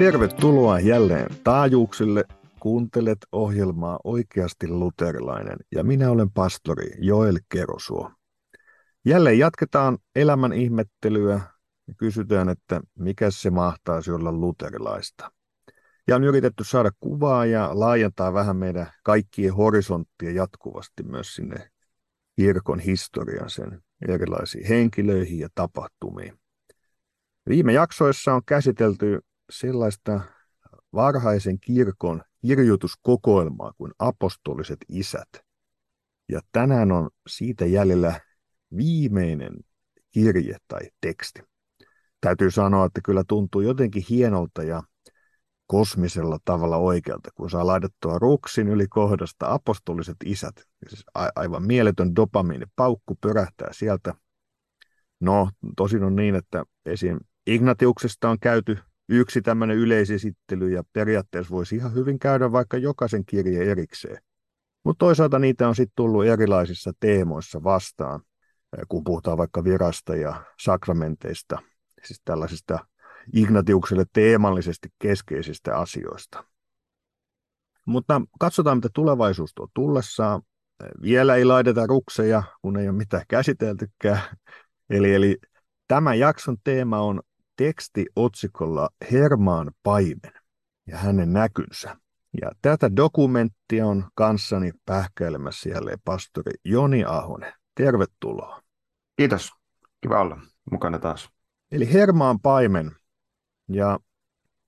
Tervetuloa jälleen taajuuksille. Kuuntelet ohjelmaa Oikeasti luterilainen ja minä olen pastori Joel Kerosuo. Jälleen jatketaan elämän ihmettelyä ja kysytään, että mikä se mahtaisi olla luterilaista. Ja on yritetty saada kuvaa ja laajentaa vähän meidän kaikkien horisonttia jatkuvasti myös sinne kirkon historian sen erilaisiin henkilöihin ja tapahtumiin. Viime jaksoissa on käsitelty sellaista varhaisen kirkon kirjoituskokoelmaa kuin apostoliset isät. Ja tänään on siitä jäljellä viimeinen kirje tai teksti. Täytyy sanoa, että kyllä tuntuu jotenkin hienolta ja kosmisella tavalla oikealta, kun saa laitettua ruksin yli kohdasta apostoliset isät. Siis aivan mieletön paukku pörähtää sieltä. No, tosin on niin, että esim. Ignatiuksesta on käyty yksi tämmöinen yleisesittely ja periaatteessa voisi ihan hyvin käydä vaikka jokaisen kirje erikseen. Mutta toisaalta niitä on sitten tullut erilaisissa teemoissa vastaan, kun puhutaan vaikka virasta ja sakramenteista, siis tällaisista Ignatiukselle teemallisesti keskeisistä asioista. Mutta katsotaan, mitä tulevaisuus tuo tullessaan. Vielä ei laiteta rukseja, kun ei ole mitään käsiteltykään. Eli, eli tämän jakson teema on teksti otsikolla Hermaan paimen ja hänen näkynsä. Ja tätä dokumenttia on kanssani pähkäilemässä jälleen pastori Joni Ahonen. Tervetuloa. Kiitos. Kiva olla mukana taas. Eli Hermaan paimen ja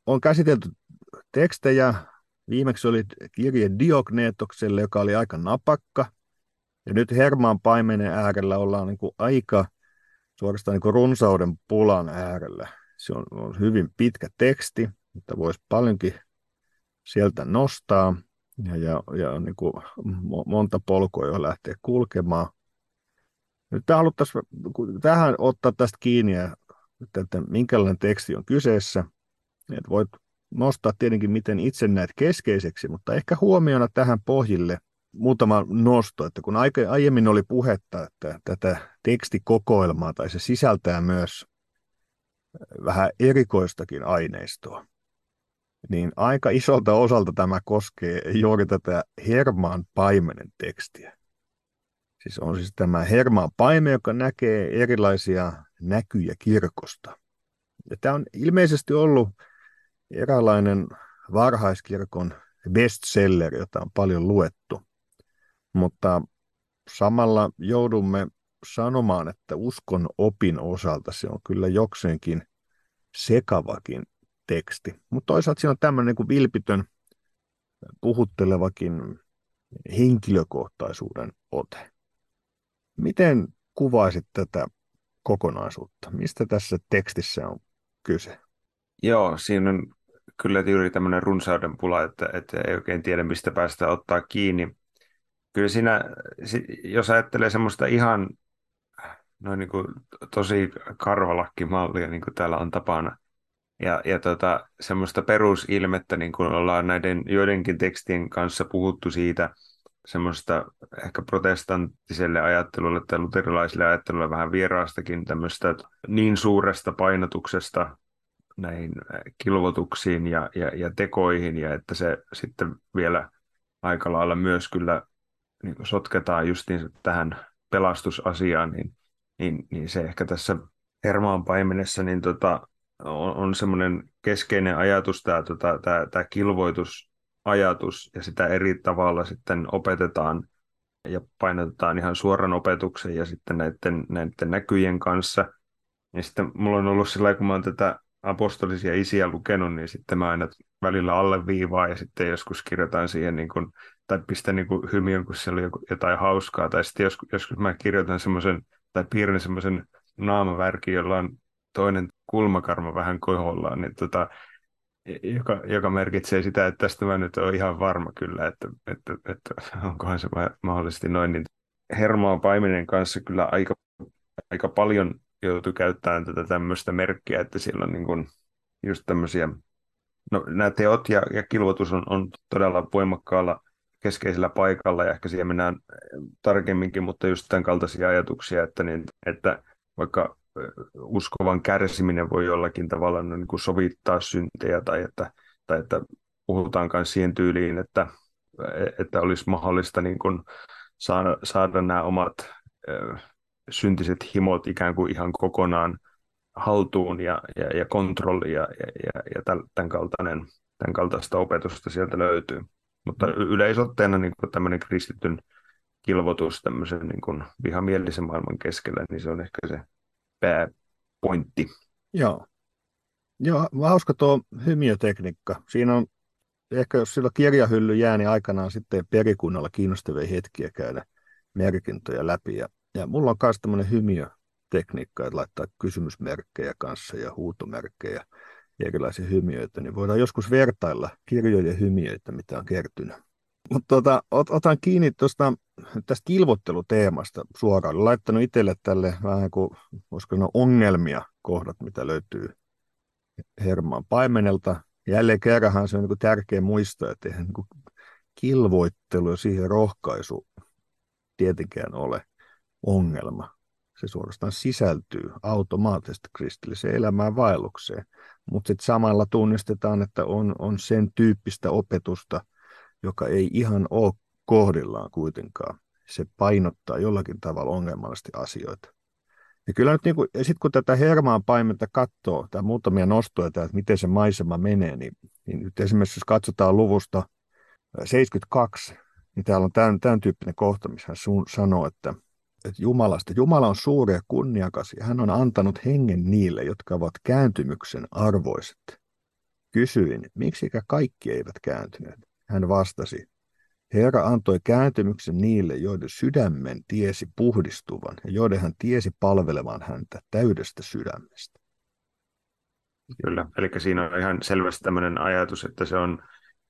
on käsitelty tekstejä. Viimeksi oli kirje Diogneetokselle, joka oli aika napakka. Ja nyt Hermaan paimenen äärellä ollaan niin kuin aika suorastaan niin kuin runsauden pulan äärellä. Se on, on hyvin pitkä teksti, mutta voisi paljonkin sieltä nostaa ja, ja, ja niin kuin monta polkua jo lähteä kulkemaan. Nyt haluttaisiin tähän ottaa tästä kiinni ja että minkälainen teksti on kyseessä. Et voit nostaa tietenkin, miten itse näet keskeiseksi, mutta ehkä huomiona tähän pohjille muutama nosto, että kun aiemmin oli puhetta, että tätä tekstikokoelmaa tai se sisältää myös vähän erikoistakin aineistoa, niin aika isolta osalta tämä koskee juuri tätä Hermaan paimenen tekstiä. Siis on siis tämä Hermaan paime, joka näkee erilaisia näkyjä kirkosta. Ja tämä on ilmeisesti ollut eräänlainen varhaiskirkon bestseller, jota on paljon luettu. Mutta samalla joudumme sanomaan, että uskon opin osalta se on kyllä jokseenkin sekavakin teksti. Mutta toisaalta siinä on tämmöinen niin kuin vilpitön, puhuttelevakin henkilökohtaisuuden ote. Miten kuvaisit tätä kokonaisuutta? Mistä tässä tekstissä on kyse? Joo, siinä on kyllä juuri tämmöinen runsauden pula, että, että ei oikein tiedä, mistä päästä ottaa kiinni. Kyllä siinä, jos ajattelee semmoista ihan noin niin kuin tosi karvalakkimallia, niin kuin täällä on tapana, ja, ja tota, semmoista perusilmettä, niin kuin ollaan näiden joidenkin tekstien kanssa puhuttu siitä, semmoista ehkä protestanttiselle ajattelulle tai luterilaiselle ajattelulle vähän vieraastakin tämmöistä niin suuresta painotuksesta näihin kilvotuksiin ja, ja, ja tekoihin, ja että se sitten vielä aika lailla myös kyllä niin sotketaan justiin tähän pelastusasiaan, niin, niin, niin se ehkä tässä Hermaan paimenessa niin tota, on, on semmoinen keskeinen ajatus, tämä, tota, tämä, tämä kilvoitus ajatus ja sitä eri tavalla sitten opetetaan ja painotetaan ihan suoran opetuksen ja sitten näiden, näiden näkyjen kanssa. Ja sitten mulla on ollut sillä kun mä oon tätä apostolisia isiä lukenut, niin sitten mä aina välillä alleviivaa ja sitten joskus kirjoitan siihen niin kuin, tai pistän niin hymiön, kun siellä oli jotain hauskaa. Tai sitten joskus, joskus mä kirjoitan semmoisen tai piirrän semmoisen naamavärkin, jolla on toinen kulmakarma vähän kohollaan, niin tota, joka, joka merkitsee sitä, että tästä mä nyt olen ihan varma kyllä, että, että, että onkohan se mahdollisesti noin. Niin Hermaa Paimenen kanssa kyllä aika, aika paljon joutui käyttämään tätä tämmöistä merkkiä, että siellä on niin kuin just tämmöisiä, no nämä teot ja, ja kilvotus on, on todella voimakkaalla keskeisellä paikalla ja ehkä siihen mennään tarkemminkin, mutta just tämän kaltaisia ajatuksia, että, niin, että vaikka uskovan kärsiminen voi jollakin tavalla no, niin kuin sovittaa syntejä tai että, tai että puhutaan myös siihen tyyliin, että, että olisi mahdollista niin kuin saada, saada nämä omat syntiset himot ikään kuin ihan kokonaan haltuun ja, ja, ja kontrolli ja, ja, ja tämän, kaltainen, tämän kaltaista opetusta sieltä löytyy. Mutta yleisotteena niin tämmöinen kristityn kilvotus tämmöisen niin kuin vihamielisen maailman keskellä, niin se on ehkä se pääpointti. Joo. Joo, hauska tuo hymiötekniikka. Siinä on ehkä jos sillä kirjahylly jää, niin aikanaan sitten perikunnalla kiinnostavia hetkiä käydä merkintöjä läpi. Ja, ja mulla on myös tämmöinen hymiötekniikka, että laittaa kysymysmerkkejä kanssa ja huutomerkkejä erilaisia hymiöitä, niin voidaan joskus vertailla kirjojen hymiöitä, mitä on kertynyt. Mutta tota, ot, otan kiinni tuosta tästä kilvotteluteemasta suoraan. Olen laittanut itselle tälle vähän kuin, voisiko sanoa, ongelmia kohdat, mitä löytyy Hermaan paimenelta. Jälleen kerranhan se on niin tärkeä muistaa, että eihän niin kilvoittelu ja siihen rohkaisu tietenkään ole ongelma. Se suorastaan sisältyy automaattisesti kristilliseen elämään vaellukseen. Mutta sitten samalla tunnistetaan, että on, on sen tyyppistä opetusta, joka ei ihan ole kohdillaan kuitenkaan. Se painottaa jollakin tavalla ongelmallisesti asioita. Ja kyllä nyt, niin kuin, sit kun tätä hermaan paimenta katsoo, tai muutamia nostoja, että miten se maisema menee, niin, niin nyt esimerkiksi jos katsotaan luvusta 72, niin täällä on tämän, tämän tyyppinen kohta, missä hän sun, sanoo, että, että Jumalasta, Jumala on suuri ja kunniakas, ja hän on antanut hengen niille, jotka ovat kääntymyksen arvoiset. Kysyin, miksikä kaikki eivät kääntyneet? Hän vastasi, Herra antoi kääntymyksen niille, joiden sydämen tiesi puhdistuvan ja joiden hän tiesi palvelevan häntä täydestä sydämestä. Kyllä, eli siinä on ihan selvästi tämmöinen ajatus, että se on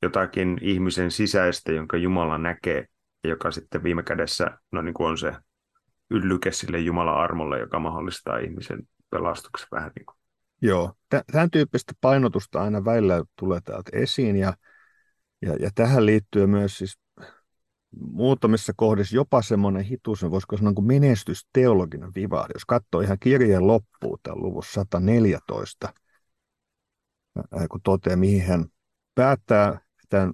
jotakin ihmisen sisäistä, jonka Jumala näkee, ja joka sitten viime kädessä no niin kuin on se yllyke sille Jumalan armolle, joka mahdollistaa ihmisen pelastuksen vähän niin kuin. Joo, tämän tyyppistä painotusta aina välillä tulee täältä esiin, ja, ja, ja tähän liittyy myös siis muutamissa kohdissa jopa semmoinen hitusen, voisiko sanoa kuin menestysteologinen vivahde. Jos katsoo ihan kirjeen loppuun tämän luvussa 114, kun toteaa, mihin hän päättää tämän,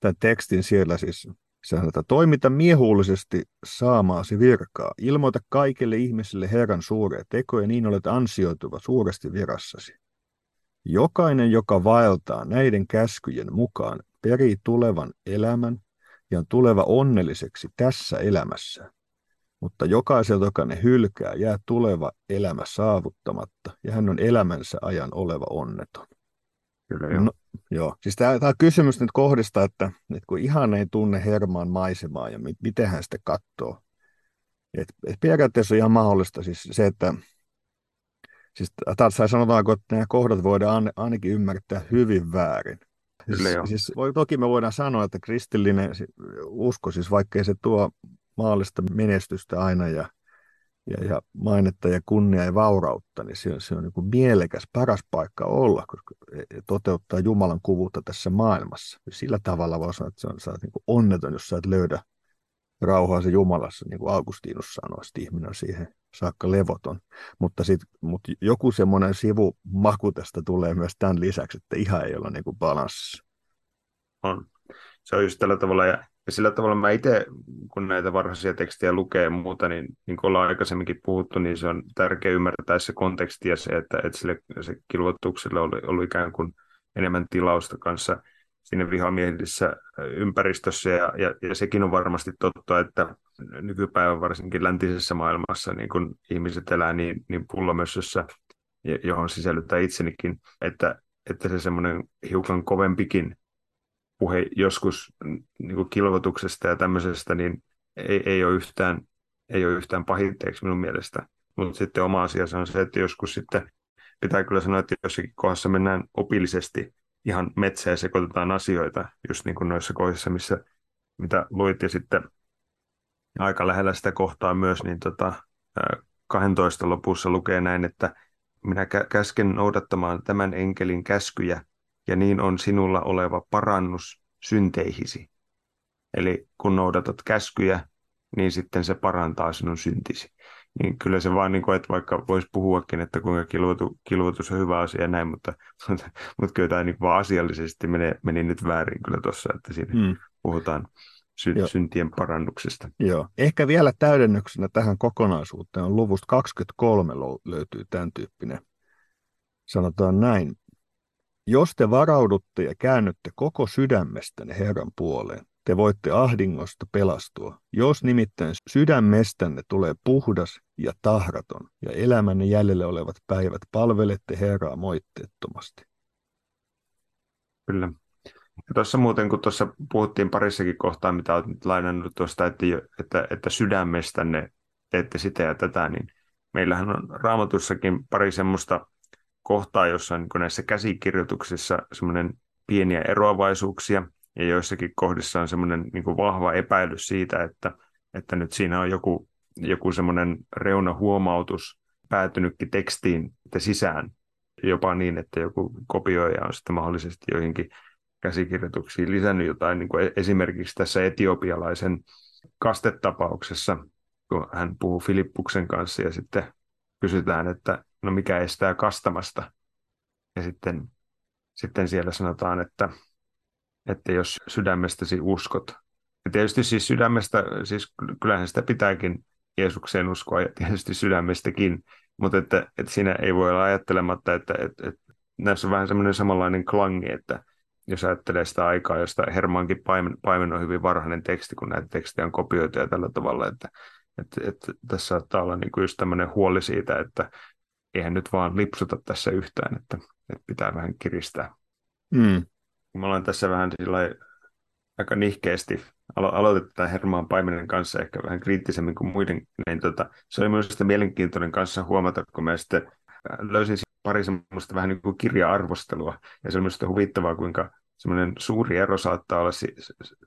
tämän tekstin siellä siis sanotaan, että toimita miehuullisesti saamaasi virkaa. Ilmoita kaikille ihmisille Herran suuria tekoja, niin olet ansioituva suuresti virassasi. Jokainen, joka vaeltaa näiden käskyjen mukaan, perii tulevan elämän ja on tuleva onnelliseksi tässä elämässä. Mutta jokaiselta, joka ne hylkää, jää tuleva elämä saavuttamatta, ja hän on elämänsä ajan oleva onneton. Kyllä, joo. No, joo. Siis tämä, tämä kysymys nyt kohdista, että, että kun ihan ei tunne Hermaan maisemaa ja mit, miten hän sitten katsoo. Et, et periaatteessa on ihan mahdollista siis se, että siis, tai sanotaanko, että nämä kohdat voidaan ainakin ymmärtää hyvin väärin. Kyllä siis, siis, voi, toki me voidaan sanoa, että kristillinen usko, siis vaikkei se tuo maallista menestystä aina ja, ja, ja mainetta ja kunnia ja vaurautta, niin se on, se on niin kuin mielekäs, paras paikka olla, koska e, e, toteuttaa Jumalan kuvuutta tässä maailmassa. Sillä tavalla voi sanoa, että se on, sä oot niin kuin onneton, jos sä et löydä rauhaa se Jumalassa, niin kuin Augustinus sanoi, että ihminen on siihen saakka levoton. Mutta, sit, mutta joku semmoinen sivumaku tästä tulee myös tämän lisäksi, että ihan ei olla niin kuin balanssissa. On. Se on just tällä tavalla, ja, ja sillä tavalla mä itse, kun näitä varhaisia tekstejä lukee ja muuta, niin, niin kuin ollaan aikaisemminkin puhuttu, niin se on tärkeää ymmärtää se konteksti ja se, että, että sille, se kilvoitukselle oli, oli ikään kuin enemmän tilausta kanssa – siinä vihamielisessä ympäristössä. Ja, ja, ja sekin on varmasti totta, että nykypäivän varsinkin läntisessä maailmassa niin kun ihmiset elää niin, niin pullomössössä, johon sisällyttää itsenikin, että, että se semmoinen hiukan kovempikin puhe joskus niin kuin kilvotuksesta ja tämmöisestä, niin ei, ei, ole yhtään, ei ole yhtään pahitteeksi minun mielestä. Mutta sitten oma asia on se, että joskus sitten pitää kyllä sanoa, että jossakin kohdassa mennään opillisesti ihan metsään sekoitetaan asioita, just niin kuin noissa kohdissa, missä mitä luit, ja sitten aika lähellä sitä kohtaa myös, niin tota, 12 lopussa lukee näin, että minä käsken noudattamaan tämän enkelin käskyjä, ja niin on sinulla oleva parannus synteihisi. Eli kun noudatat käskyjä, niin sitten se parantaa sinun syntisi. niin kyllä se vaan, niin kuin, että vaikka voisi puhuakin, että kuinka kilvoitu, kilvoitus on hyvä asia ja näin, mutta, mutta, mutta kyllä tämä niin vaan asiallisesti meni, meni nyt väärin kyllä tuossa, että siinä hmm. puhutaan sy- Joo. syntien parannuksesta. Joo. Ehkä vielä täydennyksenä tähän kokonaisuuteen on luvusta 23 löytyy tämän tyyppinen. Sanotaan näin. Jos te varaudutte ja käännytte koko sydämestänne Herran puoleen, te voitte ahdingosta pelastua. Jos nimittäin sydämestänne tulee puhdas ja tahraton, ja elämänne jäljelle olevat päivät palvelette Herraa moitteettomasti. Kyllä. Ja tuossa muuten, kun tuossa puhuttiin parissakin kohtaa, mitä olet lainannut tuosta, että, että, että sydämestänne teette sitä ja tätä, niin meillähän on raamatussakin pari semmoista kohtaa, jossa on niin näissä käsikirjoituksissa semmoinen pieniä eroavaisuuksia, ja joissakin kohdissa on semmoinen niin vahva epäilys siitä, että, että nyt siinä on joku, joku semmoinen reunahuomautus päätynytkin tekstiin sisään, jopa niin, että joku kopioija on sitten mahdollisesti joihinkin käsikirjoituksiin lisännyt jotain, niin kuin e-, esimerkiksi tässä etiopialaisen kastetapauksessa, kun hän puhuu Filippuksen kanssa ja sitten kysytään, että no mikä estää kastamasta. Ja sitten, sitten siellä sanotaan, että, että jos sydämestäsi uskot. Ja tietysti siis sydämestä, siis kyllähän sitä pitääkin Jeesukseen uskoa ja tietysti sydämestäkin, mutta että, että siinä ei voi olla ajattelematta, että, että, että näissä on vähän semmoinen samanlainen klangi, että jos ajattelee sitä aikaa, josta Hermankin paimen, paimen on hyvin varhainen teksti, kun näitä tekstejä on kopioitu ja tällä tavalla, että, että, että tässä saattaa olla niin kuin just tämmöinen huoli siitä, että eihän nyt vaan lipsuta tässä yhtään, että, että pitää vähän kiristää. Mm. Me ollaan tässä vähän aika nihkeästi alo- aloitetaan Hermaan Paimenen kanssa ehkä vähän kriittisemmin kuin muiden, niin tota, se oli minusta mielenkiintoinen kanssa huomata, kun mä sitten äh, löysin pari semmoista vähän niin kuin kirja-arvostelua, ja se oli minusta huvittavaa, kuinka semmoinen suuri ero saattaa olla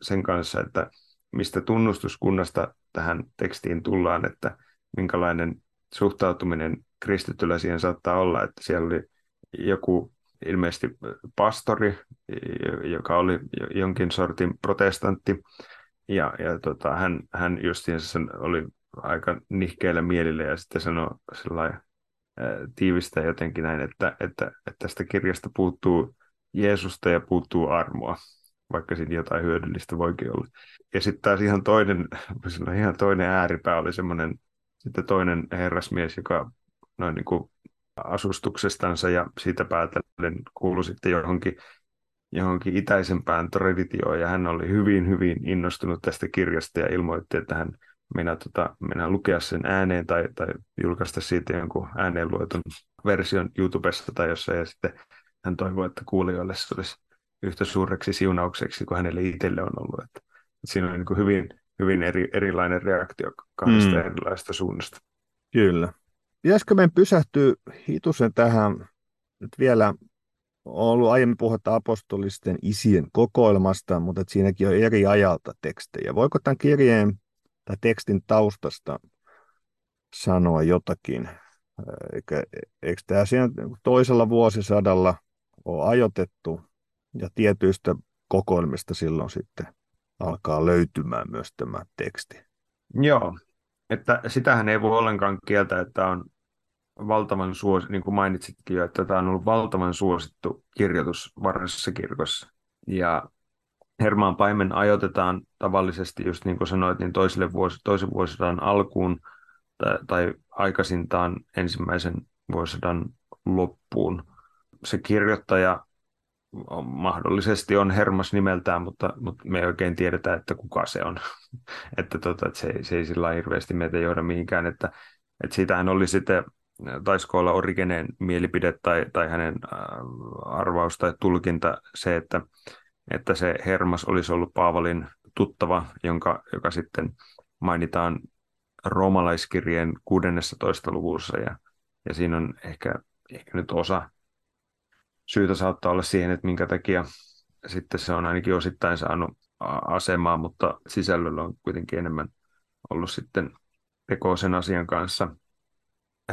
sen kanssa, että mistä tunnustuskunnasta tähän tekstiin tullaan, että minkälainen suhtautuminen kristityllä siihen saattaa olla, että siellä oli joku ilmeisesti pastori, joka oli jonkin sortin protestantti, ja, ja tota, hän, hän justiinsa oli aika nihkeillä mielillä ja sitten sanoi sellainen tiivistä jotenkin näin, että, että, että tästä kirjasta puuttuu Jeesusta ja puuttuu armoa, vaikka siinä jotain hyödyllistä voikin olla. Ja sitten taas ihan toinen, ihan toinen ääripää oli semmoinen sitten toinen herrasmies, joka noin niin kuin asustuksestansa ja siitä päätellen kuului sitten johonkin, johonkin itäisempään traditioon ja hän oli hyvin, hyvin innostunut tästä kirjasta ja ilmoitti, että hän minä, tota, minä lukea sen ääneen tai, tai julkaista siitä jonkun ääneen luetun version YouTubessa tai jossain ja sitten hän toivoi, että kuulijoille se olisi yhtä suureksi siunaukseksi kuin hänelle itselle on ollut. Että, että siinä on niin hyvin, hyvin eri, erilainen reaktio kahdesta mm. erilaisesta suunnasta. Kyllä. Pitäisikö meidän pysähtyä hitusen tähän nyt vielä on ollut aiemmin puhetta apostolisten isien kokoelmasta, mutta siinäkin on eri ajalta tekstejä. Voiko tämän kirjeen tai tekstin taustasta sanoa jotakin? Eikö, eikö tämä siinä toisella vuosisadalla ole ajotettu ja tietyistä kokoelmista silloin sitten alkaa löytymään myös tämä teksti? Joo, että sitähän ei voi ollenkaan kieltää, että on valtavan suosittu, niin kuin mainitsitkin jo, että tämä on ollut valtavan suosittu kirjoitus varhaisessa kirkossa. Ja Hermaan paimen ajoitetaan tavallisesti, just niin kuin sanoit, niin toiselle vuosi, toisen vuosisadan alkuun tai, tai aikaisintaan ensimmäisen vuosisadan loppuun. Se kirjoittaja on, mahdollisesti on Hermas nimeltään, mutta, mutta me ei oikein tiedetä, että kuka se on. että, tota, että se, se ei sillä hirveästi meitä johda mihinkään, että, että siitähän oli sitten taisiko olla Origeneen mielipide tai, tai hänen äh, arvaus tai tulkinta se, että, että se Hermas olisi ollut Paavalin tuttava, jonka, joka sitten mainitaan roomalaiskirjeen 16. luvussa ja, ja siinä on ehkä, ehkä nyt osa syytä saattaa olla siihen, että minkä takia sitten se on ainakin osittain saanut asemaa, mutta sisällöllä on kuitenkin enemmän ollut sitten tekoa sen asian kanssa –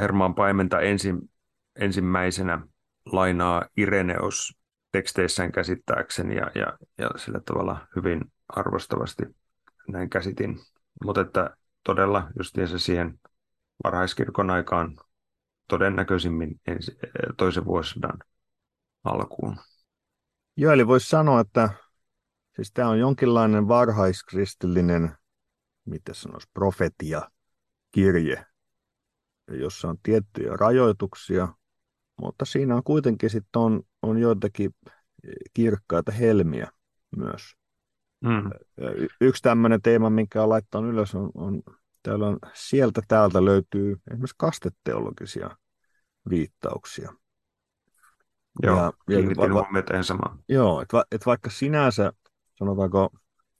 Hermaan paimenta ensin, ensimmäisenä lainaa Ireneos teksteissään käsittääkseni ja, ja, ja sillä tavalla hyvin arvostavasti näin käsitin. Mutta että todella justiinsa siihen varhaiskirkon aikaan todennäköisimmin ensi, toisen vuosisadan alkuun. Joo, eli voisi sanoa, että siis tämä on jonkinlainen varhaiskristillinen, miten sanoisi, profetia, kirje, jossa on tiettyjä rajoituksia, mutta siinä on kuitenkin sitten on, on joitakin kirkkaita helmiä myös. Mm. Y- yksi tämmöinen teema, minkä on laittanut ylös, on, on, täällä on sieltä täältä löytyy esimerkiksi kasteteologisia viittauksia. Joo, ja, kiinnitin va- huomiota. Joo, että va, et vaikka sinänsä, sanotaanko,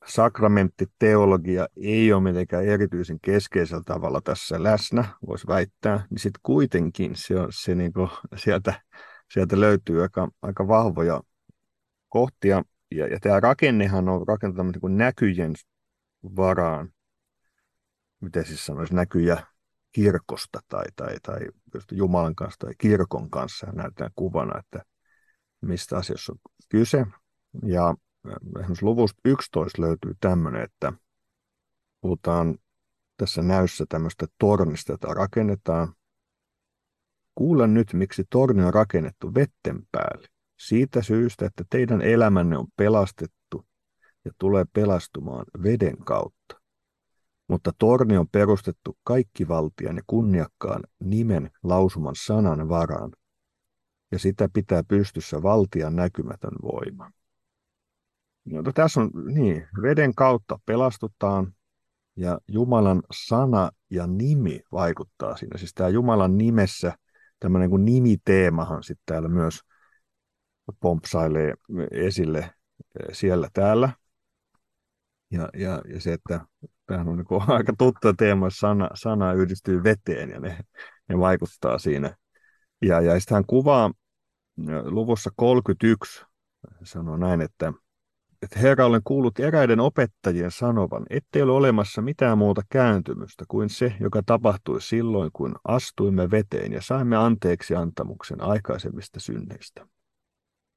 sakramenttiteologia ei ole mitenkään erityisen keskeisellä tavalla tässä läsnä, voisi väittää, niin sitten kuitenkin se on, se niinku, sieltä, sieltä löytyy aika, aika vahvoja kohtia, ja, ja tämä rakennehan on rakentunut niin näkyjen varaan, miten siis sanoisi, näkyjä kirkosta tai, tai, tai Jumalan kanssa tai kirkon kanssa näytetään kuvana, että mistä asiassa on kyse. Ja esimerkiksi luvusta 11 löytyy tämmöinen, että puhutaan tässä näyssä tämmöistä tornista, jota rakennetaan. Kuulen nyt, miksi torni on rakennettu vetten päälle. Siitä syystä, että teidän elämänne on pelastettu ja tulee pelastumaan veden kautta. Mutta torni on perustettu kaikkivaltian ja kunniakkaan nimen lausuman sanan varaan, ja sitä pitää pystyssä valtian näkymätön voima. No, tässä on, niin, veden kautta pelastutaan, ja Jumalan sana ja nimi vaikuttaa siinä. Siis tämä Jumalan nimessä, tämmöinen kuin nimiteemahan sitten täällä myös pompsailee esille eh, siellä täällä. Ja, ja, ja se, että tämähän on niin aika tuttu teema, sana, sana yhdistyy veteen ja ne, ne vaikuttaa siinä. Ja, ja sitten hän kuvaa luvussa 31, sanoo näin, että, että Herra olen kuullut eräiden opettajien sanovan, ettei ole olemassa mitään muuta kääntymystä kuin se, joka tapahtui silloin, kun astuimme veteen ja saimme anteeksi antamuksen aikaisemmista synneistä.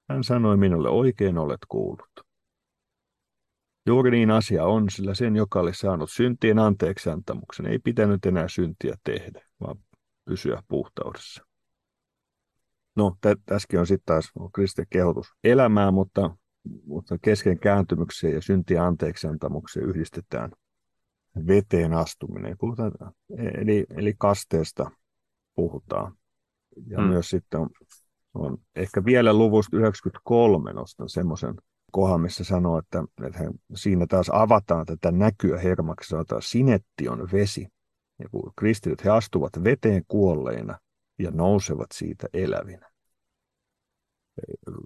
Hän sanoi minulle, oikein olet kuullut. Juuri niin asia on, sillä sen, joka oli saanut syntien anteeksiantamuksen, ei pitänyt enää syntiä tehdä, vaan pysyä puhtaudessa. No, tä- tässäkin on sitten taas kristin kehotus elämää, mutta, mutta kesken kääntymykseen ja syntien anteeksiantamukseen yhdistetään veteen astuminen. Puhutaan, eli, eli kasteesta puhutaan. Ja hmm. myös sitten on, on ehkä vielä luvusta 93 nostan semmoisen kohan, missä sanoo, että, että he, siinä taas avataan tätä näkyä hermaksi, sanotaan sinetti on vesi. Ja kun kristityt, he astuvat veteen kuolleina ja nousevat siitä elävinä.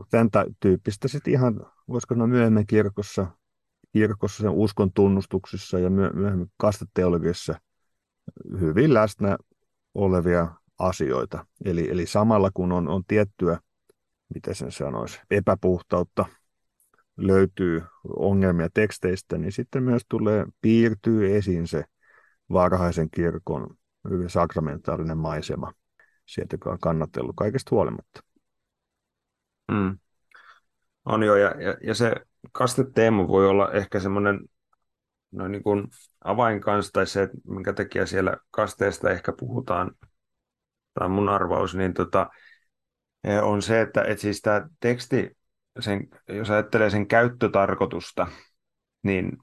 Tämän tyyppistä sitten ihan, voisiko sanoa myöhemmin kirkossa, kirkossa sen uskon tunnustuksissa ja myöhemmin kasteteologiassa hyvin läsnä olevia asioita. Eli, eli samalla kun on, on tiettyä, miten sen sanoisi, epäpuhtautta löytyy ongelmia teksteistä, niin sitten myös tulee, piirtyy esiin se varhaisen kirkon hyvin sakramentaalinen maisema sieltä, joka on kannatellut kaikesta huolimatta. Mm. On jo, ja, ja, ja se kasteteema voi olla ehkä semmoinen no niin kuin avain kanssa, tai se, minkä takia siellä kasteesta ehkä puhutaan, tai mun arvaus, niin tota, eh, on se, että, että siis tämä teksti sen, jos ajattelee sen käyttötarkoitusta, niin,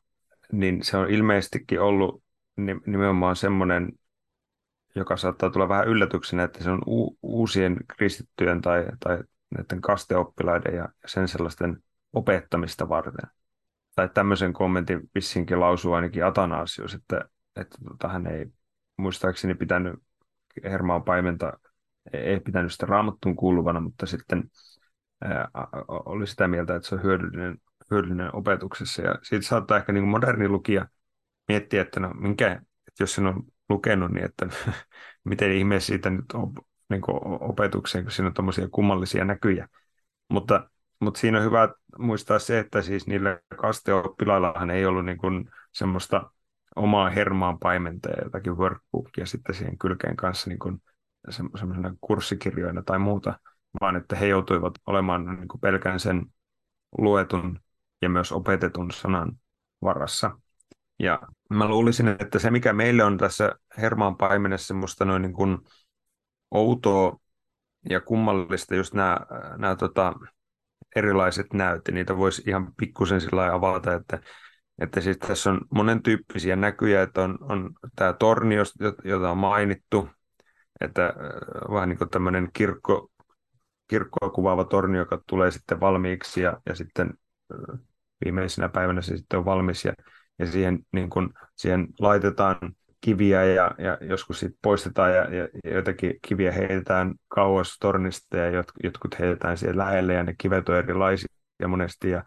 niin se on ilmeisestikin ollut nimenomaan semmoinen, joka saattaa tulla vähän yllätyksenä, että se on u- uusien kristittyjen tai, tai näiden kasteoppilaiden ja sen sellaisten opettamista varten. Tai tämmöisen kommentin vissinkin lausuu ainakin Atanasius, että, että tota, hän ei muistaakseni pitänyt Hermaan paimenta, ei pitänyt sitä raamattuun kuuluvana, mutta sitten oli sitä mieltä, että se on hyödyllinen, hyödyllinen opetuksessa. Ja siitä saattaa ehkä niin kuin moderni lukija miettiä, että no minkä, että jos sen on lukenut, niin että miten ihmeessä siitä nyt niin kuin opetukseen, kun siinä on tuommoisia kummallisia näkyjä. Mutta, mutta siinä on hyvä muistaa se, että siis niillä kasteoppilaillahan ei ollut niin kuin semmoista omaa hermaan paimenta ja jotakin workbookia sitten siihen kylkeen kanssa niin kuin semmoisena kurssikirjoina tai muuta, vaan että he joutuivat olemaan niin kuin pelkän sen luetun ja myös opetetun sanan varassa. Ja mä luulisin, että se mikä meille on tässä Hermaan paimenessa semmoista noin niin kuin outoa ja kummallista, just nämä, nämä tota, erilaiset näyt, niitä voisi ihan pikkusen sillä avata, että, että siis tässä on monen tyyppisiä näkyjä, että on, on tämä torni, jota on mainittu, että äh, vähän niin kuin tämmöinen kirkko, kirkkoa kuvaava torni, joka tulee sitten valmiiksi ja, ja sitten äh, viimeisenä päivänä se sitten on valmis ja, ja siihen, niin kuin, siihen laitetaan kiviä ja, ja joskus sitten poistetaan ja, ja, ja jotakin kiviä heitetään kauas tornista ja jot, jotkut heitetään siihen lähelle ja ne kivet on erilaisia monesti ja,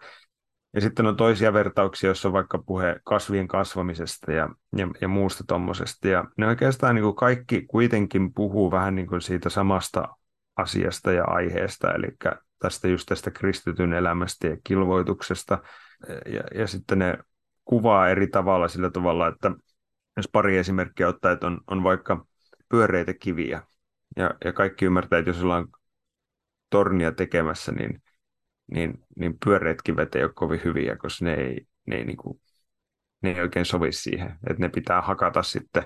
ja sitten on toisia vertauksia, joissa on vaikka puhe kasvien kasvamisesta ja, ja, ja muusta tuommoisesta. Ja ne oikeastaan niin kuin kaikki kuitenkin puhuu vähän niin kuin siitä samasta asiasta ja aiheesta, eli tästä just tästä kristityn elämästä ja kilvoituksesta. Ja, ja sitten ne kuvaa eri tavalla sillä tavalla, että jos pari esimerkkiä ottaa, että on, on vaikka pyöreitä kiviä, ja, ja kaikki ymmärtää, että jos ollaan tornia tekemässä, niin, niin, niin pyöreät kivet ei ole kovin hyviä, koska ne ei, ne ei, niin kuin, ne ei oikein sovi siihen, että ne pitää hakata sitten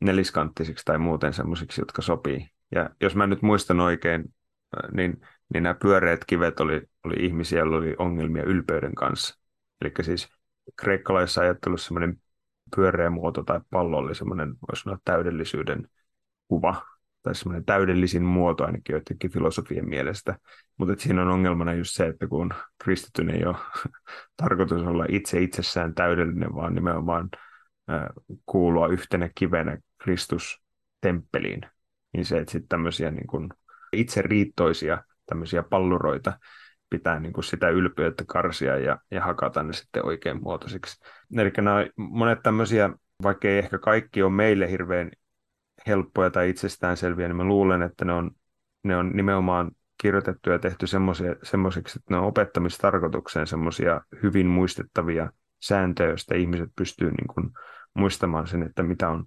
neliskanttisiksi tai muuten semmoisiksi, jotka sopii. Ja jos mä nyt muistan oikein, niin, niin nämä pyöreät kivet oli, oli ihmisiä, joilla oli ongelmia ylpeyden kanssa. Eli siis kreikkalaisessa ajattelussa semmoinen pyöreä muoto tai pallo oli semmoinen, voisi sanoa, täydellisyyden kuva, tai semmoinen täydellisin muoto ainakin joidenkin filosofien mielestä. Mutta siinä on ongelmana just se, että kun kristityn ei ole tarkoitus olla itse itsessään täydellinen, vaan nimenomaan kuulua yhtenä kivenä Kristus temppeliin, niin se, että sitten tämmöisiä niin itse riittoisia tämmöisiä palluroita pitää niin kuin sitä ylpeyttä karsia ja, ja hakata ne sitten oikein muotoisiksi. Eli nämä monet tämmöisiä, vaikka ei ehkä kaikki ole meille hirveän helppoja tai itsestäänselviä, niin mä luulen, että ne on, ne on nimenomaan kirjoitettu ja tehty semmoisiksi, että ne on opettamistarkoitukseen semmoisia hyvin muistettavia sääntöjä, joista ihmiset pystyy niin kuin muistamaan sen, että mitä on,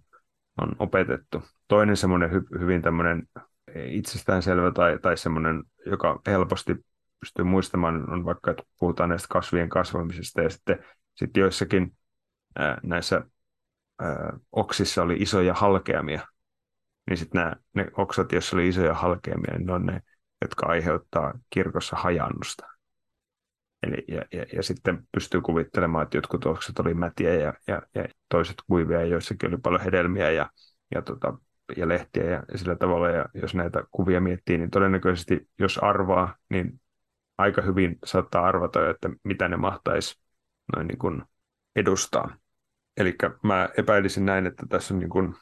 on opetettu. Toinen semmoinen hy, hyvin tämmöinen itsestäänselvä tai, tai semmoinen, joka helposti pystyy muistamaan, on vaikka, että puhutaan näistä kasvien kasvamisesta ja sitten, sitten joissakin ää, näissä ää, oksissa oli isoja halkeamia, niin sitten nämä, ne oksat, joissa oli isoja halkeamia, niin ne on ne, jotka aiheuttaa kirkossa hajannusta. Eli, ja, ja, ja sitten pystyy kuvittelemaan, että jotkut oksat oli mätiä ja, ja, ja toiset kuivia, joissakin oli paljon hedelmiä ja, ja, tota, ja lehtiä ja, ja sillä tavalla. Ja jos näitä kuvia miettii, niin todennäköisesti jos arvaa, niin aika hyvin saattaa arvata, että mitä ne mahtaisi noin niin kuin edustaa. Eli mä epäilisin näin, että tässä on niin kuin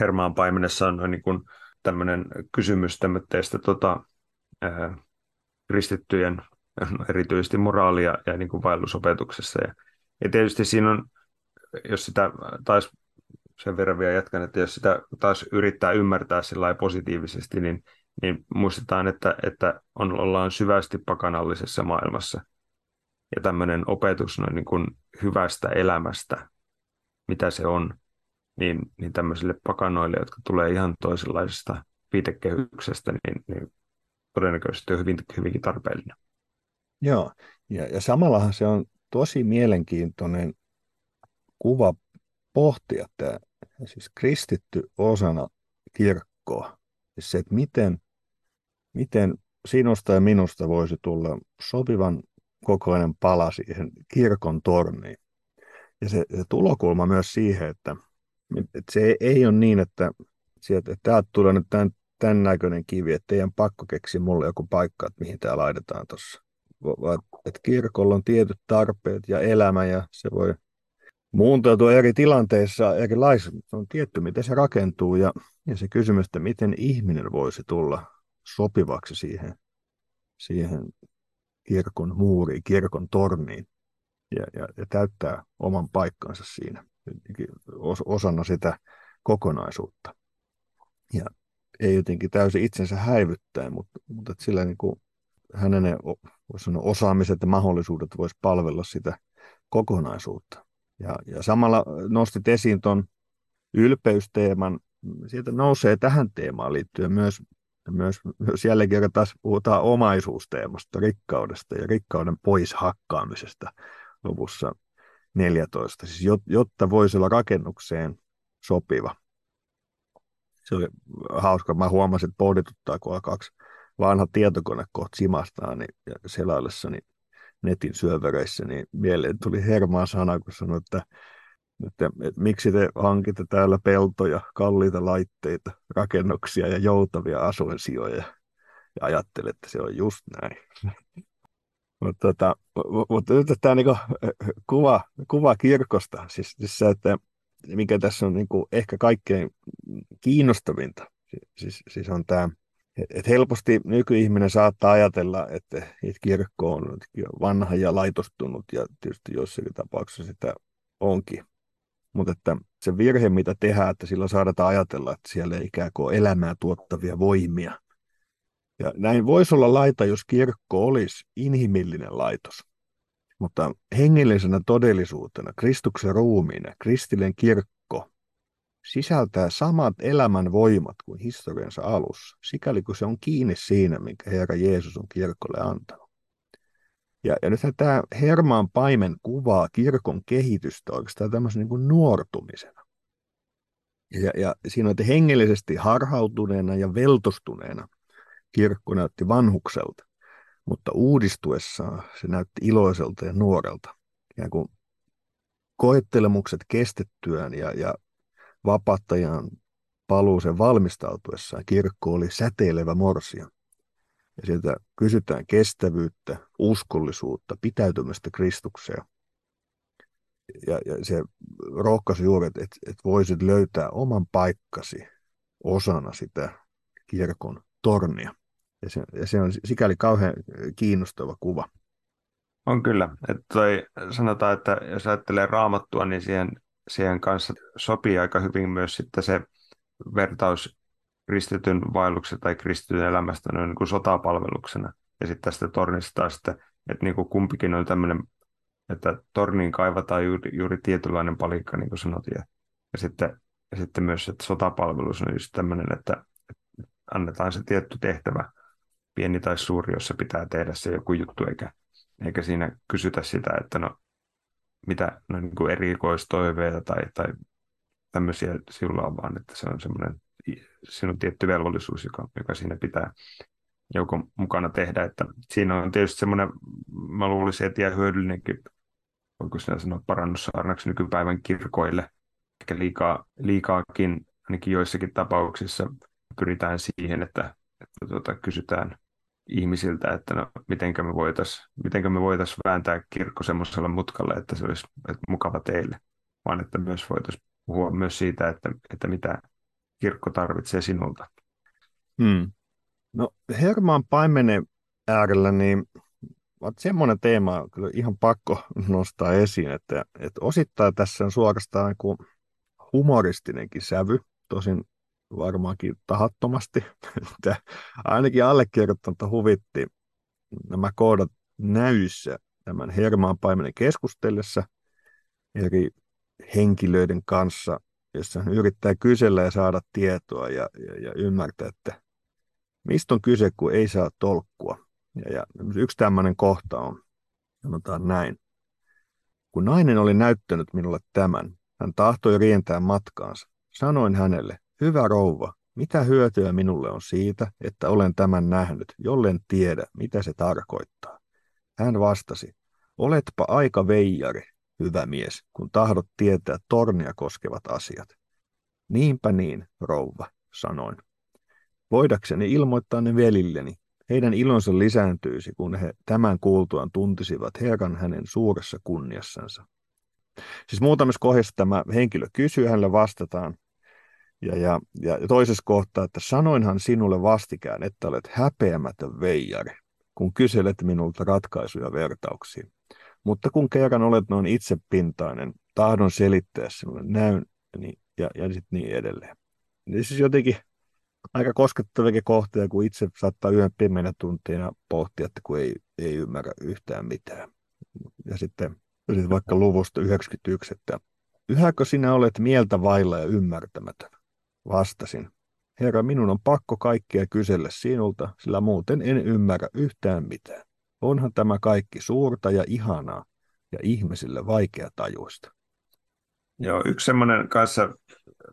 Hermaan paimenessa on noin niin kuin tämmöinen kysymys tämmöistä tota, ää, kristittyjen no, erityisesti moraalia ja niin kuin vaellusopetuksessa. Ja, ja tietysti siinä on, jos sitä taas sen verran vielä jatkan, että jos sitä taas yrittää ymmärtää sillä positiivisesti, niin niin muistetaan, että, että on, ollaan syvästi pakanallisessa maailmassa. Ja tämmöinen opetus noin niin kuin hyvästä elämästä, mitä se on, niin, niin tämmöisille pakanoille, jotka tulee ihan toisenlaisesta viitekehyksestä, niin, niin todennäköisesti on hyvin, hyvinkin tarpeellinen. Joo, ja, ja samallahan se on tosi mielenkiintoinen kuva pohtia tämä, siis kristitty osana kirkkoa. Siis se, että miten miten sinusta ja minusta voisi tulla sopivan kokoinen pala siihen kirkon torniin. Ja se, se tulokulma myös siihen, että, että se ei ole niin, että, sieltä, että täältä tulee nyt tämän, tämän näköinen kivi, että teidän pakko keksiä mulle joku paikka, että mihin tämä laitetaan tuossa. Että kirkolla on tietyt tarpeet ja elämä ja se voi muuntautua eri tilanteissa erilaisiksi. On tietty, miten se rakentuu ja, ja se kysymys, että miten ihminen voisi tulla sopivaksi siihen, siihen kirkon muuriin, kirkon torniin ja, ja, ja täyttää oman paikkansa siinä os, osana sitä kokonaisuutta. Ja ei jotenkin täysin itsensä häivyttäen, mutta, mutta että sillä niin kuin hänen ne, sanoa, osaamiset ja mahdollisuudet voisi palvella sitä kokonaisuutta. Ja, ja samalla nostit esiin tuon ylpeysteeman. Sieltä nousee tähän teemaan liittyen myös myös, myös jälleen kerran taas puhutaan omaisuusteemasta, rikkaudesta ja rikkauden pois hakkaamisesta lopussa. 14, siis jotta voisi olla rakennukseen sopiva. Se oli hauska. Mä huomasin, että pohdituttaa, kun kaksi vanha tietokone kohta simastaa niin, ja selaillessani netin syövereissä, niin mieleen tuli hermaa sana, kun sanoi, että, että, että, miksi te hankitte täällä peltoja, kalliita laitteita, rakennuksia ja joutavia asuinsijoja. Ja ajattelin, että se on just näin. mutta, tota, mutta nyt tämä niinku kuva, kuva kirkosta, siis, siis se, että mikä tässä on niinku ehkä kaikkein kiinnostavinta, siis, siis on tämä, että helposti nykyihminen saattaa ajatella, että, että kirkko on vanha ja laitostunut ja tietysti jossakin tapauksessa sitä onkin. Mutta että se virhe, mitä tehdään, että sillä saadaan ajatella, että siellä ei ikään kuin elämää tuottavia voimia. Ja näin voisi olla laita, jos kirkko olisi inhimillinen laitos. Mutta hengellisenä todellisuutena, Kristuksen ruumiina, kristillinen kirkko sisältää samat elämän voimat kuin historiansa alussa, sikäli kun se on kiinni siinä, minkä Herra Jeesus on kirkolle antanut. Ja, ja nythän tämä Hermaan paimen kuvaa kirkon kehitystä oikeastaan tämmöisen niin kuin nuortumisena. Ja, ja siinä on hengellisesti harhautuneena ja veltostuneena kirkko näytti vanhukselta, mutta uudistuessaan se näytti iloiselta ja nuorelta. Ja kun koettelemukset kestettyään ja, ja vapaattajan paluuseen valmistautuessaan kirkko oli säteilevä morsia. Ja sieltä kysytään kestävyyttä, uskollisuutta, pitäytymistä Kristukseen. Ja, ja se rohkaisi juuri, että, että, voisit löytää oman paikkasi osana sitä kirkon tornia. Ja se, ja se on sikäli kauhean kiinnostava kuva. On kyllä. Että toi, sanotaan, että jos ajattelee raamattua, niin siihen, siihen kanssa sopii aika hyvin myös sitten se vertaus kristityn vaelluksen tai kristityn elämästä noin niin kuin sotapalveluksena. Ja sitten tästä tornista taas, että, että niin kuin kumpikin on tämmöinen, että torniin kaivataan juuri, juuri tietynlainen palikka, niin kuin sanot. Ja, ja, sitten, ja sitten myös, että sotapalvelus on just tämmöinen, että, että annetaan se tietty tehtävä, pieni tai suuri, jossa pitää tehdä se joku juttu, eikä, eikä siinä kysytä sitä, että no, mitä no, niin kuin erikoistoiveita tai, tai tämmöisiä sinulla on, vaan että se on semmoinen sinun tietty velvollisuus, joka, joka siinä pitää joukon mukana tehdä. Että siinä on tietysti semmoinen, mä luulisin, että ihan hyödyllinenkin, voiko sinä sanoa parannussaarnaksi nykypäivän kirkoille, ehkä liikaa, liikaakin, ainakin joissakin tapauksissa pyritään siihen, että, että tuota, kysytään ihmisiltä, että no, mitenkä me voitaisiin mitenkä me voitais vääntää kirkko semmoiselle mutkalle, että se olisi että mukava teille, vaan että myös voitaisiin puhua myös siitä, että, että mitä kirkko tarvitsee sinulta. Hmm. No Hermaan paimenen äärellä, niin semmoinen teema on kyllä ihan pakko nostaa esiin, että, että osittain tässä on suorastaan kuin humoristinenkin sävy, tosin varmaankin tahattomasti. Että ainakin allekirjoittanutta huvitti nämä koodat näyissä tämän Hermaan paimenen keskustellessa eri henkilöiden kanssa, jossa yrittää kysellä ja saada tietoa ja, ja, ja ymmärtää, että mistä on kyse, kun ei saa tolkkua. Ja, ja yksi tämmöinen kohta on, sanotaan näin. Kun nainen oli näyttänyt minulle tämän, hän tahtoi rientää matkaansa. Sanoin hänelle, Hyvä rouva, mitä hyötyä minulle on siitä, että olen tämän nähnyt, jollen tiedä, mitä se tarkoittaa? Hän vastasi, oletpa aika veijari, hyvä mies, kun tahdot tietää tornia koskevat asiat. Niinpä niin, rouva, sanoin. Voidakseni ilmoittaa ne velilleni, heidän ilonsa lisääntyisi, kun he tämän kuultuaan tuntisivat Herran hänen suuressa kunniassansa. Siis muutamassa kohdassa tämä henkilö kysyy, hänelle vastataan, ja, ja, ja toisessa kohtaa, että sanoinhan sinulle vastikään, että olet häpeämätön veijari, kun kyselet minulta ratkaisuja vertauksiin. Mutta kun kerran olet noin itsepintainen, tahdon selittää sinulle näyn niin, ja, ja sitten niin edelleen. Niin siis jotenkin aika koskettavikin kohtia, kun itse saattaa yhden pimeänä tuntina pohtia, että kun ei, ei ymmärrä yhtään mitään. Ja sitten, sitten vaikka luvusta 91, että yhäkö sinä olet mieltä vailla ja ymmärtämätön? Vastasin, Herra, minun on pakko kaikkea kysellä sinulta, sillä muuten en ymmärrä yhtään mitään. Onhan tämä kaikki suurta ja ihanaa, ja ihmisille vaikeatajuista. Joo, yksi semmoinen kanssa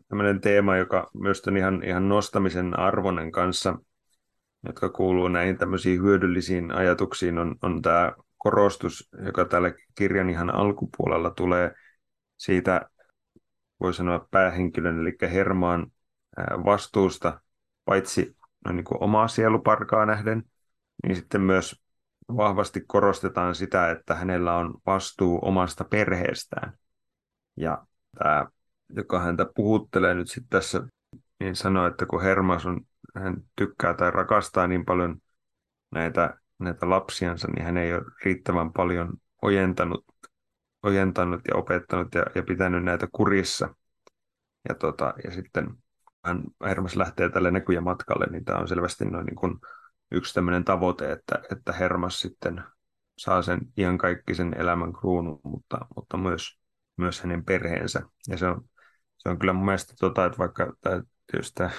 tämmöinen teema, joka myös on ihan, ihan nostamisen arvoinen kanssa, jotka kuuluu näihin tämmöisiin hyödyllisiin ajatuksiin, on, on tämä korostus, joka tällä kirjan ihan alkupuolella tulee siitä, voi sanoa päähenkilön, eli Hermaan vastuusta, paitsi no niin kuin omaa sieluparkaa nähden, niin sitten myös vahvasti korostetaan sitä, että hänellä on vastuu omasta perheestään. Ja tämä, joka häntä puhuttelee nyt sitten tässä, niin sanoo, että kun Hermas on, hän tykkää tai rakastaa niin paljon näitä, näitä lapsiansa, niin hän ei ole riittävän paljon ojentanut, ojentanut ja opettanut ja, ja pitänyt näitä kurissa. Ja, tota, ja sitten hän Hermas lähtee tälle näkyjämatkalle, niin tämä on selvästi noin niin kuin yksi tämmöinen tavoite, että, että Hermas sitten saa sen ihan kaikki sen elämän kruunun, mutta, mutta myös, myös hänen perheensä. Ja se on, se on kyllä mun mielestä tota, että vaikka tämä, tietysti tämä,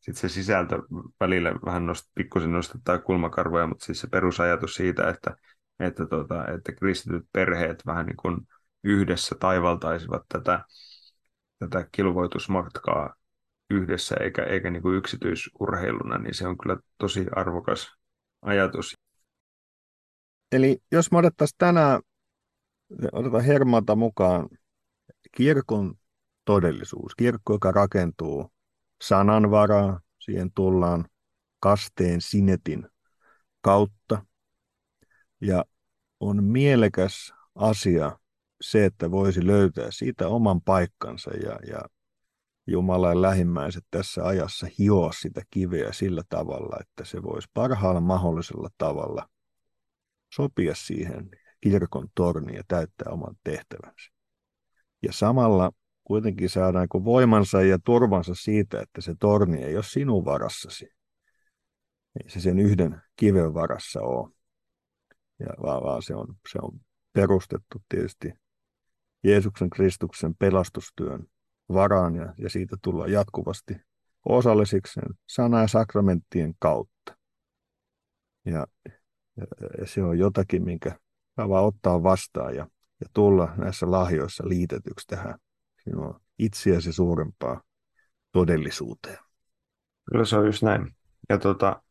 sit se sisältö välillä vähän nost, pikkusen nostetaan kulmakarvoja, mutta siis se perusajatus siitä, että, että, tota, että kristityt perheet vähän niin kuin yhdessä taivaltaisivat tätä, tätä kilvoitusmatkaa yhdessä eikä, eikä niin kuin yksityisurheiluna, niin se on kyllä tosi arvokas ajatus. Eli jos me otettaisiin tänään, otetaan Hermata mukaan, kirkon todellisuus, kirkko, joka rakentuu sananvaraa, siihen tullaan kasteen sinetin kautta, ja on mielekäs asia se, että voisi löytää siitä oman paikkansa ja, ja Jumalan lähimmäiset tässä ajassa hioa sitä kiveä sillä tavalla, että se voisi parhaalla mahdollisella tavalla sopia siihen kirkon torniin ja täyttää oman tehtävänsä. Ja samalla kuitenkin saadaan voimansa ja turvansa siitä, että se torni ei ole sinun varassasi. Ei se sen yhden kiven varassa ole. Ja vaan, vaan se, on, se on perustettu tietysti Jeesuksen Kristuksen pelastustyön varaan ja, ja siitä tullaan jatkuvasti osallisiksi sana- ja sakramenttien kautta. Ja, ja, ja se on jotakin, minkä vaan ottaa vastaan ja, ja tulla näissä lahjoissa liitetyksi tähän sinua itseäsi suurempaa todellisuuteen. Kyllä se on just näin. Ja, tota,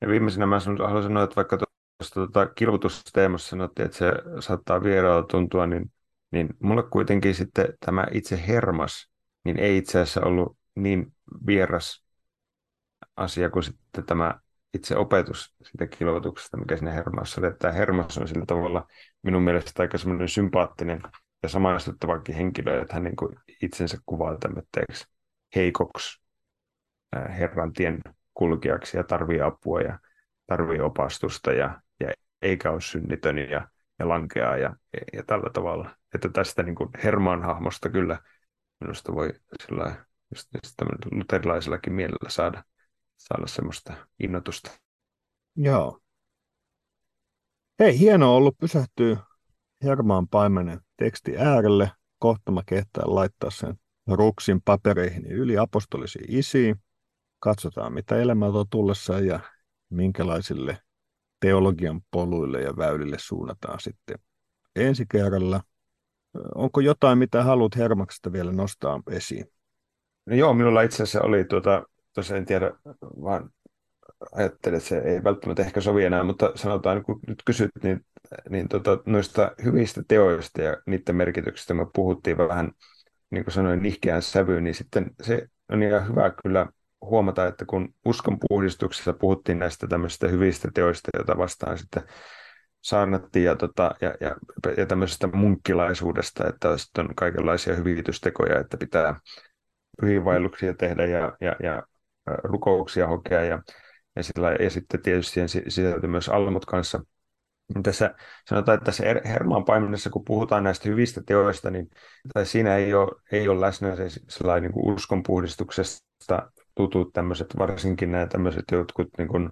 ja viimeisenä mä haluan sanoa, että vaikka tuosta tota, kilvotusteemassa sanottiin, että se saattaa vieraalta tuntua, niin niin mulle kuitenkin sitten tämä itse hermas, niin ei itse asiassa ollut niin vieras asia kuin sitten tämä itse opetus siitä kilvoituksesta, mikä sinne hermassa oli. Että tämä hermas on sillä tavalla minun mielestä aika semmoinen sympaattinen ja samaistuttavakin henkilö, että hän niin kuin itsensä kuvaa tämmöiseksi heikoksi Herran tien kulkijaksi ja tarvii apua ja tarvii opastusta ja, ja eikä ole synnitön ja ja lankeaa ja, ja tällä tavalla. Että tästä niin kuin Herman hahmosta kyllä minusta voi sillä luterilaisellakin mielellä saada, saada semmoista innotusta. Joo. Hei, hienoa ollut pysähtyä Hermaan paimenen teksti äärelle. Kohta mä kehtaan laittaa sen ruksin papereihin yli apostolisiin isiin. Katsotaan, mitä elämä on tullessa ja minkälaisille teologian poluille ja väylille suunnataan sitten ensi kerralla. Onko jotain, mitä haluat Hermaksesta vielä nostaa esiin? No joo, minulla itse asiassa oli, tuota, tosiaan en tiedä, vaan ajattelin, että se ei välttämättä ehkä sovi enää, mutta sanotaan, kun nyt kysyt, niin, niin tota, noista hyvistä teoista ja niiden merkityksestä me puhuttiin vähän, niin kuin sanoin, nihkeään sävyyn, niin sitten se on ihan hyvä kyllä huomata, että kun uskon puhdistuksessa puhuttiin näistä tämmöisistä hyvistä teoista, joita vastaan sitten saarnattiin ja, tota, ja, ja, ja tämmöisestä munkkilaisuudesta, että on kaikenlaisia hyvitystekoja, että pitää pyhiinvaelluksia tehdä ja, ja, ja rukouksia hokea ja, ja, sillä, ja sitten tietysti siihen sisältyy myös almut kanssa. Tässä sanotaan, että tässä Hermaan paimenessa, kun puhutaan näistä hyvistä teoista, niin tai siinä ei ole, ei ole läsnä se sellainen niin uskonpuhdistuksesta tutut tämmöiset, varsinkin nämä tämmöiset jotkut niin kuin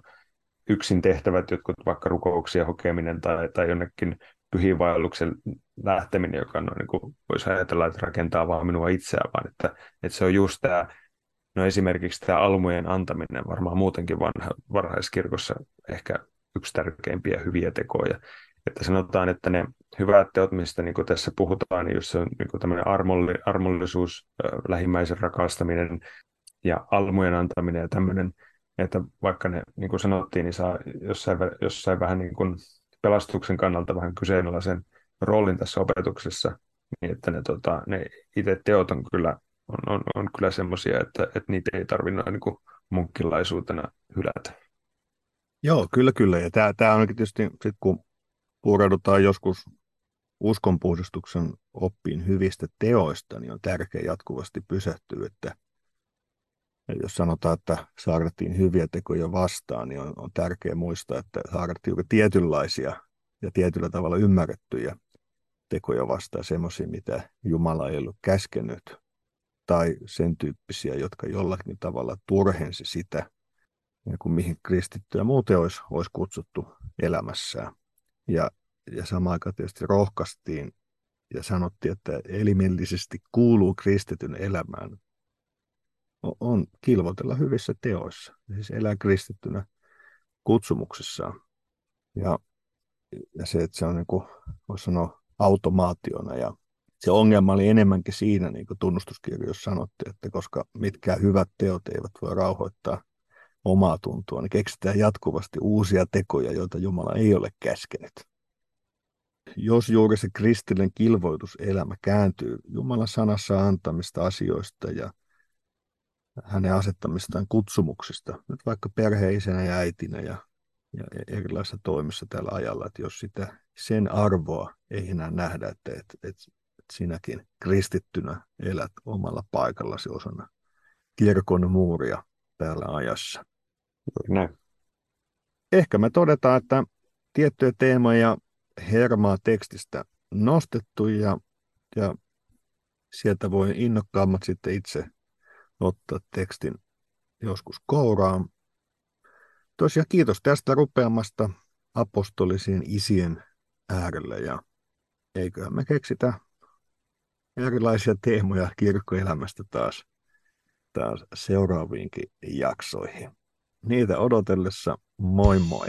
yksin tehtävät, jotkut vaikka rukouksia hokeminen tai, tai jonnekin pyhiinvaelluksen lähteminen, joka on, niin kuin voisi ajatella, että rakentaa vaan minua itseään, vaan että, että se on just tämä, no esimerkiksi tämä almujen antaminen varmaan muutenkin vanha, varhaiskirkossa ehkä yksi tärkeimpiä hyviä tekoja. että sanotaan, että ne hyvät teot, mistä niin tässä puhutaan, niin jos se on niin tämmöinen armolli, armollisuus, lähimmäisen rakastaminen ja almujen antaminen ja tämmöinen, että vaikka ne, niin kuin sanottiin, niin saa jossain, jossain vähän niin kuin pelastuksen kannalta vähän kyseenalaisen roolin tässä opetuksessa, niin että ne, tota, ne itse teot on kyllä, on, on, on kyllä semmoisia, että, että niitä ei tarvitse niin munkkilaisuutena hylätä. Joo, kyllä, kyllä. Ja tämä, tämä onkin tietysti, sit kun pureudutaan joskus uskonpuhdistuksen oppiin hyvistä teoista, niin on tärkeää jatkuvasti pysähtyä, että jos sanotaan, että saarnattiin hyviä tekoja vastaan, niin on, on tärkeää muistaa, että saarnattiin juuri tietynlaisia ja tietyllä tavalla ymmärrettyjä tekoja vastaan, semmoisia, mitä Jumala ei ollut käskenyt, tai sen tyyppisiä, jotka jollakin tavalla turhensi sitä, niin kuin mihin kristittyä muuten olisi, olisi kutsuttu elämässään. Ja, ja samaan aikaan tietysti rohkaistiin ja sanottiin, että elimellisesti kuuluu kristityn elämään on kilvotella hyvissä teoissa, siis elää kristittynä kutsumuksessaan. Ja, ja se, että se on niin kuin, voisi sanoa automaationa ja se ongelma oli enemmänkin siinä, niin kuin tunnustuskirjoissa sanottiin, että koska mitkään hyvät teot eivät voi rauhoittaa omaa tuntua, niin keksitään jatkuvasti uusia tekoja, joita Jumala ei ole käskenyt. Jos juuri se kristillinen kilvoituselämä kääntyy Jumalan sanassa antamista asioista ja hänen asettamistaan kutsumuksista, nyt vaikka perheisänä ja äitinä ja, ja erilaisissa toimissa tällä ajalla, että jos sitä, sen arvoa ei enää nähdä, että, että, että, että sinäkin kristittynä elät omalla paikallasi osana kirkon muuria täällä ajassa. Näin. Ehkä me todetaan, että tiettyjä teemoja hermaa tekstistä nostettu ja, ja sieltä voi innokkaammat sitten itse ottaa tekstin joskus kouraan. Tosiaan kiitos tästä rupeamasta apostolisiin isien äärelle ja eiköhän me keksitä erilaisia teemoja kirkkoelämästä taas, taas seuraaviinkin jaksoihin. Niitä odotellessa moi moi!